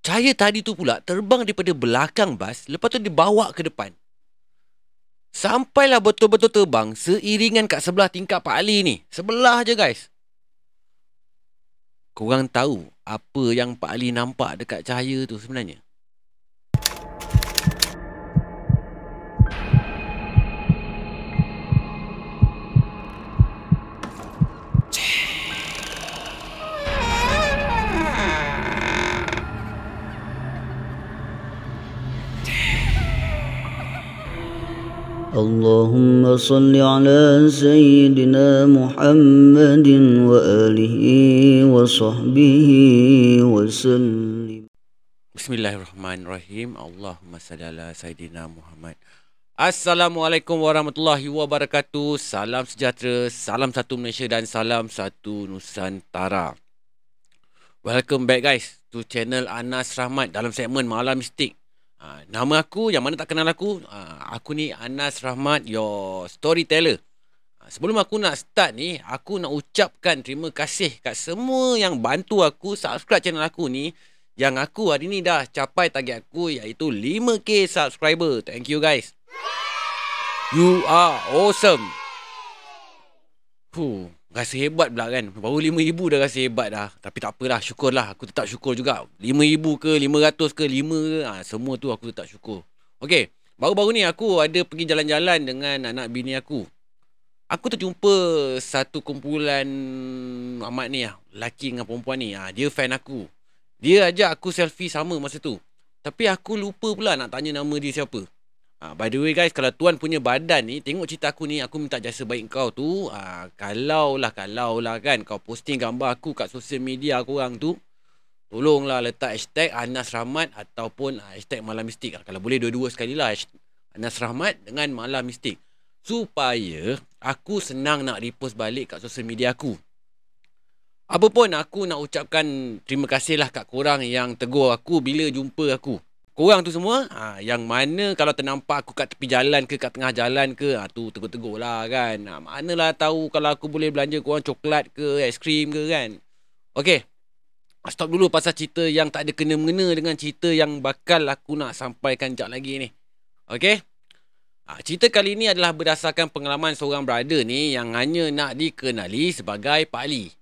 Cahaya tadi tu pula terbang daripada belakang bas, lepas tu dibawa ke depan. Sampailah betul-betul terbang seiringan kat sebelah tingkap Pak Ali ni. Sebelah je guys. Korang tahu apa yang Pak Ali nampak dekat cahaya tu sebenarnya? اللهم صل على سيدنا محمد وآله وصحبه وسلم Bismillahirrahmanirrahim. Allahumma salli ala Sayyidina Muhammad. Assalamualaikum warahmatullahi wabarakatuh. Salam sejahtera, salam satu Malaysia dan salam satu Nusantara. Welcome back guys to channel Anas Rahmat dalam segmen Malam Mistik. Ha, nama aku, yang mana tak kenal aku, ha, aku ni Anas Rahmat, your storyteller. Ha, sebelum aku nak start ni, aku nak ucapkan terima kasih kat semua yang bantu aku subscribe channel aku ni. Yang aku hari ni dah capai target aku iaitu 5k subscriber. Thank you guys. You are awesome. Fuh. Rasa hebat pula kan. Baru RM5,000 dah rasa hebat dah. Tapi tak apalah Syukurlah. Aku tetap syukur juga. RM5,000 ke RM500 ke RM5 ke. Ha, Semua tu aku tetap syukur. Okay Baru-baru ni aku ada pergi jalan-jalan Dengan anak bini aku. Aku terjumpa Satu kumpulan Amat ni lah. Lelaki dengan perempuan ni. Ha, Dia fan aku. Dia ajak aku selfie sama masa tu. Tapi aku lupa pula Nak tanya nama dia siapa Ha, by the way guys, kalau tuan punya badan ni, tengok cerita aku ni, aku minta jasa baik kau tu. Ha, kalau lah, kalau lah kan, kau posting gambar aku kat sosial media korang tu, tolonglah letak hashtag Anas Rahmat ataupun hashtag Malam Mistik. Kalau boleh dua-dua sekali lah, Anas Rahmat dengan Malam Mistik. Supaya aku senang nak repost balik kat sosial media aku. Apa pun aku nak ucapkan terima kasih lah kat korang yang tegur aku bila jumpa aku. Korang tu semua ha, Yang mana kalau ternampak aku kat tepi jalan ke Kat tengah jalan ke ha, Tu tegur-tegur lah kan. Ha, Manalah tahu kalau aku boleh belanja korang coklat ke Aiskrim ke kan. Okay Stop dulu pasal cerita yang tak ada kena-mengena Dengan cerita yang bakal aku nak sampaikan jap lagi ni. Okay ha, Cerita kali ni adalah berdasarkan pengalaman seorang brother ni Yang hanya nak dikenali sebagai Pak Ali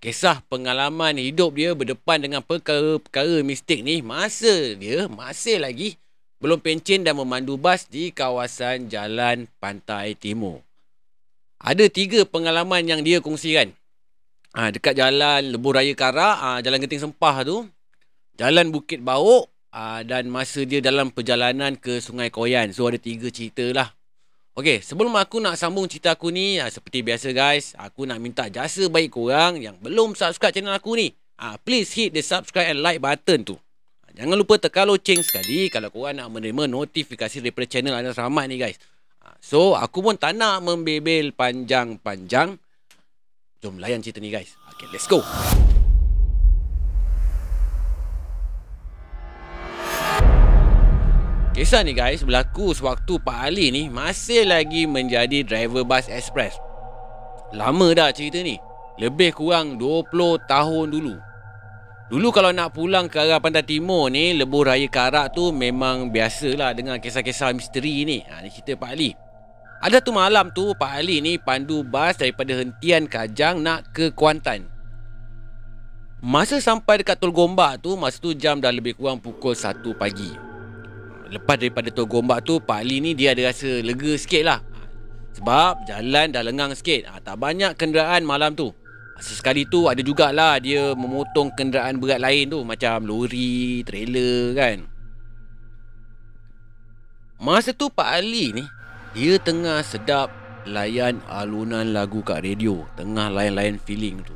kisah pengalaman hidup dia berdepan dengan perkara-perkara mistik ni masa dia masih lagi belum pencen dan memandu bas di kawasan Jalan Pantai Timur. Ada tiga pengalaman yang dia kongsikan. Ha, dekat jalan Lebuh Raya Karak, ha, jalan Genting Sempah tu, jalan Bukit Bauk ha, dan masa dia dalam perjalanan ke Sungai Koyan. So ada tiga cerita lah. Okey, sebelum aku nak sambung cerita aku ni, ha, seperti biasa guys, aku nak minta jasa baik korang yang belum subscribe channel aku ni. Ha, please hit the subscribe and like button tu. Ha, jangan lupa tekan loceng sekali kalau korang nak menerima notifikasi daripada channel Anas Rahmat ni guys. So, aku pun tak nak membebel panjang-panjang. Jom layan cerita ni guys. Okay, let's go. Kisah ni guys berlaku sewaktu Pak Ali ni masih lagi menjadi driver bas express. Lama dah cerita ni. Lebih kurang 20 tahun dulu. Dulu kalau nak pulang ke arah Pantai Timur ni, lebuh raya Karak tu memang biasalah dengan kisah-kisah misteri ni. Ha, ni cerita Pak Ali. Ada tu malam tu, Pak Ali ni pandu bas daripada hentian Kajang nak ke Kuantan. Masa sampai dekat Tol Gombak tu, masa tu jam dah lebih kurang pukul 1 pagi lepas daripada tu gombak tu Pak Ali ni dia ada rasa lega sikit lah. Sebab jalan dah lengang sikit. Ha, tak banyak kenderaan malam tu. Sesekali tu ada jugalah dia memotong kenderaan berat lain tu. Macam lori, trailer kan. Masa tu Pak Ali ni dia tengah sedap layan alunan lagu kat radio. Tengah layan-layan feeling tu.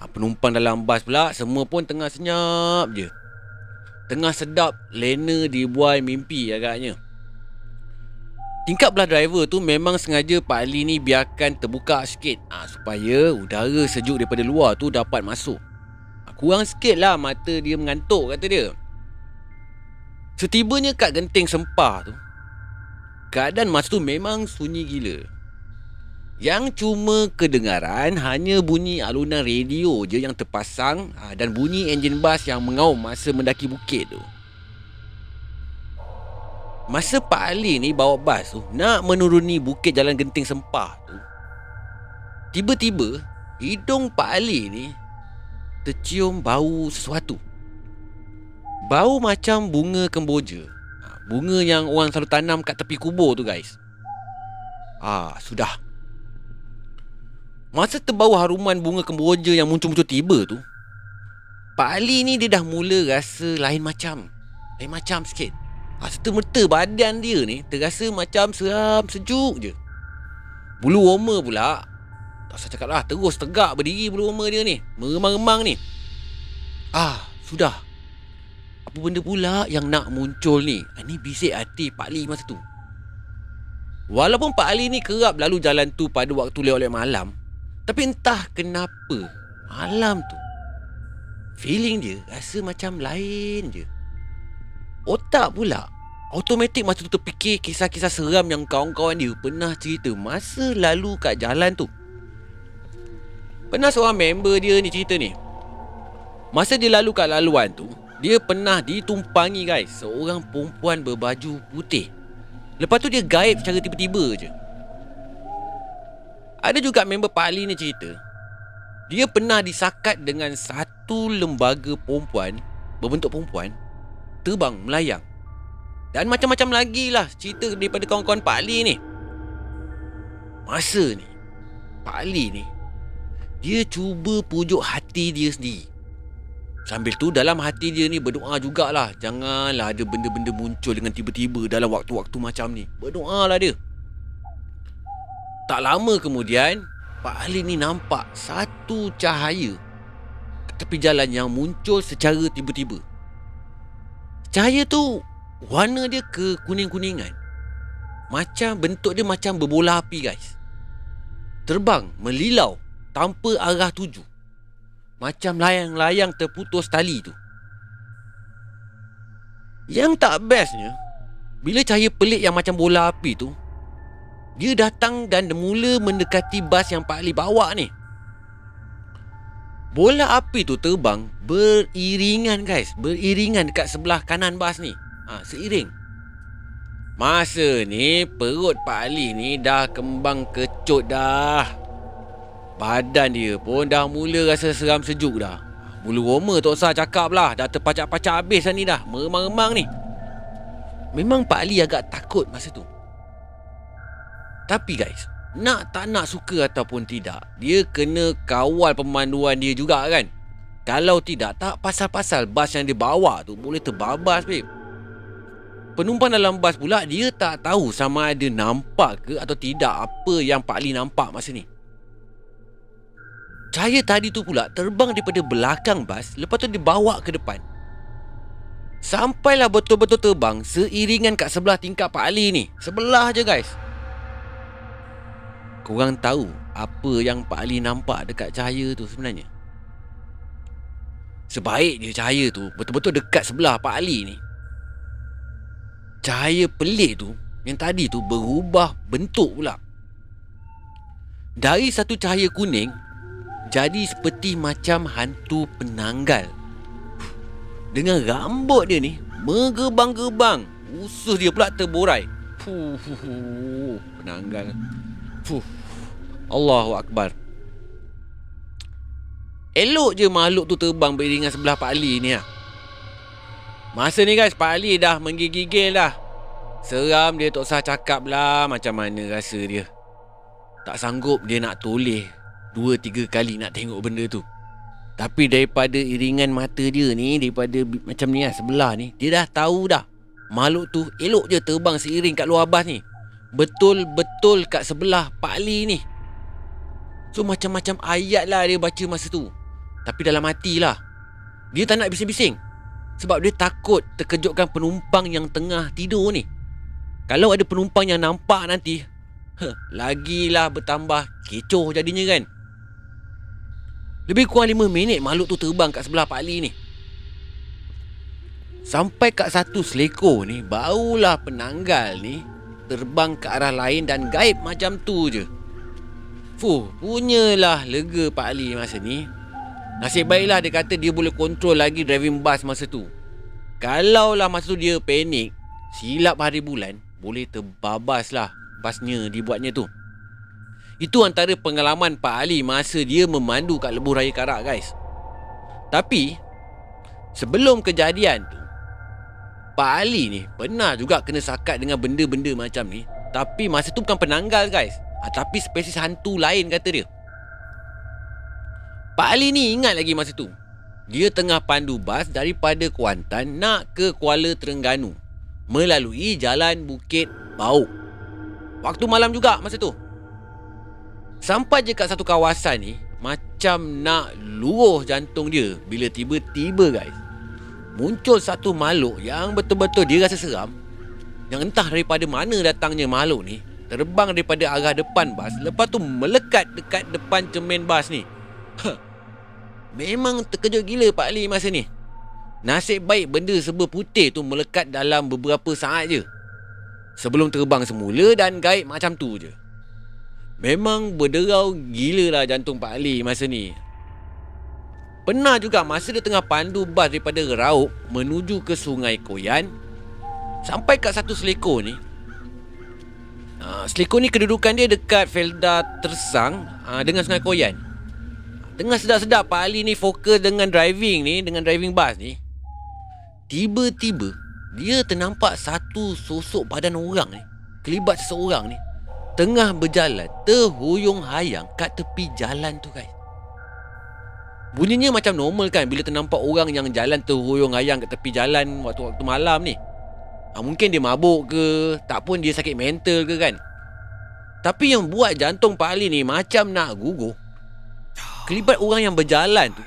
Ha, penumpang dalam bas pula semua pun tengah senyap je Tengah sedap Lena dibuai mimpi agaknya. Tingkat belah driver tu memang sengaja Pak Ali ni biarkan terbuka sikit. Ha, Supaya udara sejuk daripada luar tu dapat masuk. Ha, Kurang sikit lah mata dia mengantuk kata dia. Setibanya kat genting sempah tu Keadaan masa tu memang sunyi gila Yang cuma kedengaran hanya bunyi alunan radio je yang terpasang ha, dan bunyi enjin bas yang mengaum masa mendaki bukit tu. Masa Pak Ali ni bawa bas tu nak menuruni bukit jalan genting sempah tu. Tiba-tiba hidung Pak Ali ni tercium bau sesuatu. Bau macam bunga kemboja. Ha, bunga yang orang selalu tanam kat tepi kubur tu guys. Ah, sudah. Masa terbau haruman bunga kemboja yang muncul-muncul tiba tu, Pak Ali ni dia dah mula rasa lain macam. Lain macam sikit. Ha, serta-merta badan dia ni terasa macam seram sejuk je. Bulu roma pula, tak usah cakap lah, terus tegak berdiri bulu roma dia ni. Meremang-remang ni. Ah, sudah. Apa benda pula yang nak muncul ni? Ini ah, bisik hati Pak Ali masa tu. Walaupun Pak Ali ni kerap lalu jalan tu pada waktu lewat-lewat malam, tapi entah kenapa malam tu feeling dia rasa macam lain je. Otak pula automatik masa tu terfikir kisah-kisah seram yang kawan-kawan dia pernah cerita masa lalu kat jalan tu. Pernah seorang member dia ni cerita ni. Masa dia lalu kat laluan tu, dia pernah ditumpangi guys seorang perempuan berbaju putih. Lepas tu dia gaib secara tiba-tiba je. Ada juga member Pak Ali ni cerita. Dia pernah disakat dengan satu lembaga perempuan berbentuk perempuan terbang melayang. Dan macam-macam lagi lah cerita daripada kawan-kawan Pak Ali ni. Masa ni, Pak Ali ni, dia cuba pujuk hati dia sendiri. Sambil tu dalam hati dia ni berdoa jugalah Janganlah ada benda-benda muncul dengan tiba-tiba dalam waktu-waktu macam ni Berdoa lah dia Tak lama kemudian Pak Ali ni nampak satu cahaya Tepi jalan yang muncul secara tiba-tiba. Cahaya tu warna dia ke kuning-kuningan Macam bentuk dia macam berbola api guys. Terbang, melilau tanpa arah tuju. Macam layang-layang terputus tali tu. Yang tak bestnya, bila cahaya pelik yang macam bola api tu, dia datang dan mula mendekati bas yang Pak Ali bawa ni. Bola api tu terbang beriringan guys, beriringan dekat sebelah kanan bas ni. Ha, seiring. Masa ni perut Pak Ali ni dah kembang kecut dah. Badan dia pun dah mula rasa seram sejuk dah. Bulu roma tak usah cakap lah. Dah terpacak-pacak habis dah ni dah. Meremang-remang ni. Memang Pak Ali agak takut masa tu. Tapi guys, nak tak nak suka ataupun tidak, dia kena kawal pemanduan dia juga kan. Kalau tidak, tak pasal-pasal bas yang dia bawa tu boleh terbabas babe. Penumpang dalam bas pula dia tak tahu sama ada nampak ke atau tidak apa yang Pak Ali nampak masa ni. Cahaya tadi tu pula terbang daripada belakang bas Lepas tu dibawa ke depan Sampailah betul-betul terbang Seiringan kat sebelah tingkap Pak Ali ni Sebelah je guys Korang tahu Apa yang Pak Ali nampak dekat cahaya tu sebenarnya Sebaik dia cahaya tu Betul-betul dekat sebelah Pak Ali ni Cahaya pelik tu Yang tadi tu berubah bentuk pula Dari satu cahaya kuning jadi seperti macam hantu penanggal. Dengan rambut dia ni menggebang-gebang. Usus dia pula terborai. Fuh, penanggal. Fuh. Allahu Akbar. Elok je makhluk tu terbang beriringan sebelah Pak Ali ni lah. Masa ni guys, Pak Ali dah menggigil dah. Seram dia tak usah cakap lah macam mana rasa dia. Tak sanggup dia nak toleh Dua tiga kali nak tengok benda tu Tapi daripada iringan mata dia ni Daripada macam ni lah sebelah ni Dia dah tahu dah Makhluk tu elok je terbang seiring kat luar bas ni Betul-betul kat sebelah Pak Ali ni. So macam-macam ayat lah dia baca masa tu. Tapi dalam hati lah. Dia tak nak bising-bising. Sebab dia takut terkejutkan penumpang yang tengah tidur ni. Kalau ada penumpang yang nampak nanti huh, Lagilah bertambah kecoh jadinya kan. Lebih kurang 5 minit makhluk tu terbang kat sebelah Pak Ali ni. Sampai kat satu seleko ni, barulah penanggal ni terbang ke arah lain dan gaib macam tu je. Fuh, punyalah lega Pak Ali masa ni. Nasib baiklah dia kata dia boleh kontrol lagi driving bus masa tu. Kalau lah masa tu dia panik, silap hari bulan, boleh terbabas lah basnya dibuatnya tu. Itu antara pengalaman Pak Ali masa dia memandu kat Lebuh Raya Karak guys. Tapi sebelum kejadian tu Pak Ali ni pernah juga kena sakat dengan benda-benda macam ni. Tapi masa tu bukan penanggal guys. Ha, tapi spesies hantu lain kata dia. Pak Ali ni ingat lagi masa tu. Dia tengah pandu bas daripada Kuantan nak ke Kuala Terengganu. Melalui jalan Bukit Bau. Waktu malam juga masa tu. Sampai je kat satu kawasan ni Macam nak luruh jantung dia Bila tiba-tiba guys Muncul satu makhluk yang betul-betul dia rasa seram. Yang entah daripada mana datangnya makhluk ni Terbang daripada arah depan bas Lepas tu melekat dekat depan cermin bas ni. Memang terkejut gila Pak Ali masa ni. Nasib baik benda serba putih tu melekat dalam beberapa saat je. Sebelum terbang semula dan gaib macam tu je. Memang berderau gila lah jantung Pak Ali masa ni. Pernah juga masa dia tengah pandu bas daripada Rauk menuju ke Sungai Koyan. Sampai kat satu selekor ni. Uh, selekor ni kedudukan dia dekat Felda Tersang uh, dengan Sungai Koyan. Tengah sedap-sedap Pak Ali ni fokus dengan driving ni, dengan driving bas ni. Tiba-tiba dia ternampak satu sosok badan orang ni. Kelibat seseorang ni tengah berjalan terhuyung hayang kat tepi jalan tu guys. Bunyinya macam normal kan bila ternampak orang yang jalan terhuyung hayang kat tepi jalan waktu-waktu malam ni. Ha, mungkin dia mabuk ke, tak pun dia sakit mental ke kan. Tapi yang buat jantung Pak Ali ni macam nak gugur. Kelibat orang yang berjalan tu.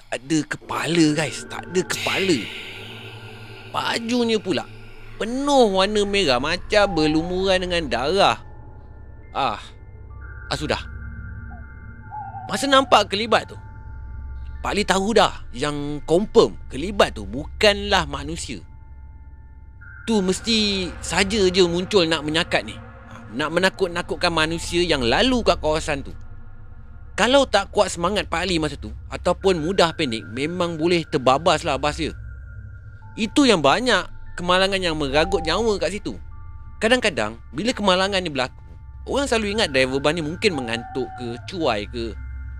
Tak ada kepala guys, tak ada kepala. Bajunya pula penuh warna merah macam berlumuran dengan darah. Ah, ah sudah. Masa nampak kelibat tu, Pak Li tahu dah yang confirm kelibat tu bukanlah manusia. Tu mesti saja je muncul nak menyakat ni. Nak menakut-nakutkan manusia yang lalu kat kawasan tu. Kalau tak kuat semangat Pak Ali masa tu Ataupun mudah panik Memang boleh terbabas lah bas dia Itu yang banyak kemalangan yang meragut nyawa kat situ. Kadang-kadang, bila kemalangan ni berlaku, orang selalu ingat driver ban ni mungkin mengantuk ke, cuai ke.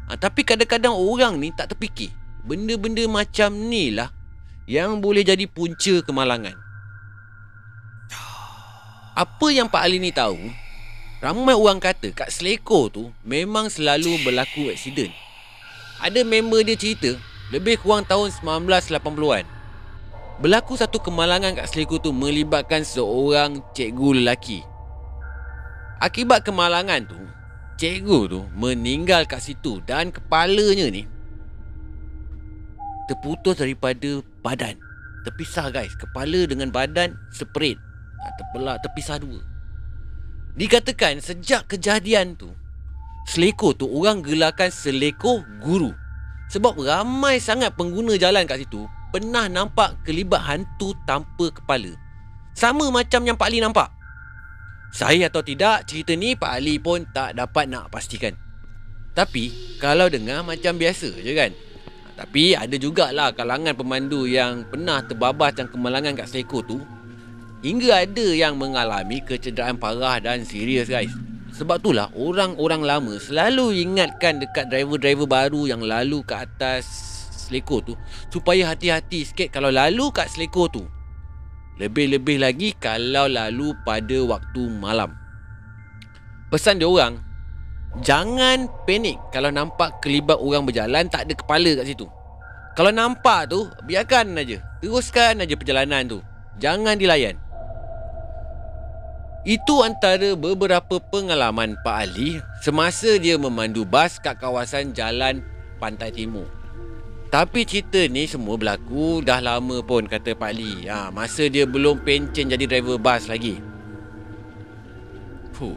Ha, tapi kadang-kadang orang ni tak terfikir. Benda-benda macam ni lah yang boleh jadi punca kemalangan. Apa yang Pak Ali ni tahu, ramai orang kata kat Seleko tu memang selalu berlaku aksiden. Ada member dia cerita, lebih kurang tahun 1980-an. Berlaku satu kemalangan kat Seleko tu melibatkan seorang cikgu lelaki. Akibat kemalangan tu, cikgu tu meninggal kat situ dan kepalanya ni terputus daripada badan. Terpisah guys, kepala dengan badan separate. Ha, terbelah, terpisah dua. Dikatakan sejak kejadian tu, Seleko tu orang gelarkan Seleko Guru. Sebab ramai sangat pengguna jalan kat situ pernah nampak kelibat hantu tanpa kepala. Sama macam yang Pak Ali nampak. Saya atau tidak, cerita ni Pak Ali pun tak dapat nak pastikan. Tapi, kalau dengar macam biasa je kan? Tapi ada jugalah kalangan pemandu yang pernah terbabas dan kemalangan kat Seleko tu Hingga ada yang mengalami kecederaan parah dan serius guys Sebab itulah orang-orang lama selalu ingatkan dekat driver-driver baru yang lalu ke atas selekor tu supaya hati-hati sikit kalau lalu kat selekor tu. Lebih-lebih lagi kalau lalu pada waktu malam. Pesan dia orang, jangan panik kalau nampak kelibat orang berjalan tak ada kepala kat situ. Kalau nampak tu, biarkan aja. Teruskan aja perjalanan tu. Jangan dilayan. Itu antara beberapa pengalaman Pak Ali semasa dia memandu bas kat kawasan Jalan Pantai Timur. Tapi cerita ni semua berlaku dah lama pun kata Pak Li. Ha, masa dia belum pencen jadi driver bas lagi. Fuh.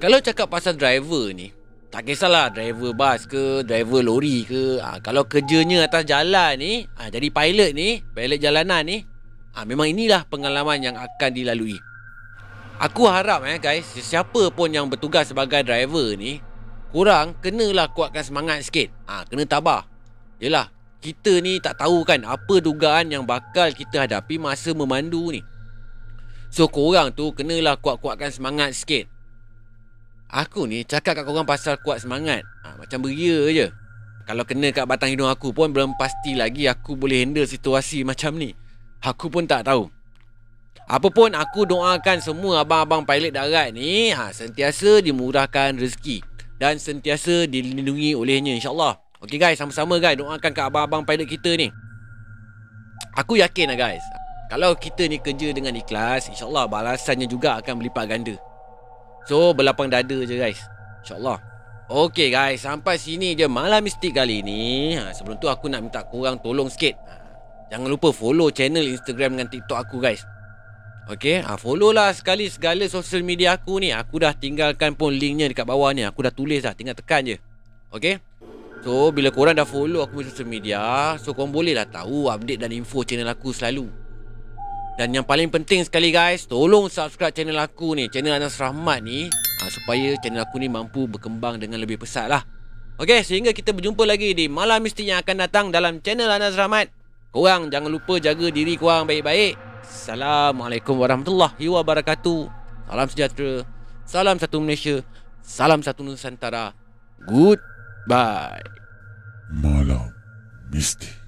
Kalau cakap pasal driver ni, tak kisahlah driver bas ke, driver lori ke. Ha, kalau kerjanya atas jalan ni, ha, jadi pilot ni, pilot jalanan ni, ha, memang inilah pengalaman yang akan dilalui. Aku harap eh guys, siapa pun yang bertugas sebagai driver ni, korang kenalah kuatkan semangat sikit. Ha, kena tabah. Yelah, kita ni tak tahu kan apa dugaan yang bakal kita hadapi masa memandu ni. So korang tu kenalah kuat-kuatkan semangat sikit. Aku ni cakap kat korang pasal kuat semangat. Ha, macam beria je. Kalau kena kat batang hidung aku pun belum pasti lagi aku boleh handle situasi macam ni. Aku pun tak tahu. Apa pun aku doakan semua abang-abang pilot darat ni ha, sentiasa dimurahkan rezeki dan sentiasa dilindungi olehnya insyaAllah. Okey guys, sama-sama guys doakan ke abang-abang pilot kita ni. Aku yakin lah guys. Kalau kita ni kerja dengan ikhlas, insyaAllah balasannya juga akan berlipat ganda. So, berlapang dada je guys. InsyaAllah. Okey guys, sampai sini je malam mistik kali ni. Ha, sebelum tu aku nak minta korang tolong sikit. Ha, jangan lupa follow channel Instagram dengan TikTok aku guys. Okay, ha, follow lah sekali segala social media aku ni. Aku dah tinggalkan pun linknya dekat bawah ni. Aku dah tulis dah, tinggal tekan je. Okay. So, bila korang dah follow aku di social media, so korang boleh lah tahu update dan info channel aku selalu. Dan yang paling penting sekali guys, tolong subscribe channel aku ni, channel Anas Rahmat ni, ha, supaya channel aku ni mampu berkembang dengan lebih pesat lah. Okay, sehingga kita berjumpa lagi di malam mistik yang akan datang dalam channel Anas Rahmat. Korang jangan lupa jaga diri korang baik-baik. Assalamualaikum warahmatullahi wabarakatuh. Salam sejahtera. Salam satu Malaysia. Salam satu Nusantara. Goodbye. Malam Mistik.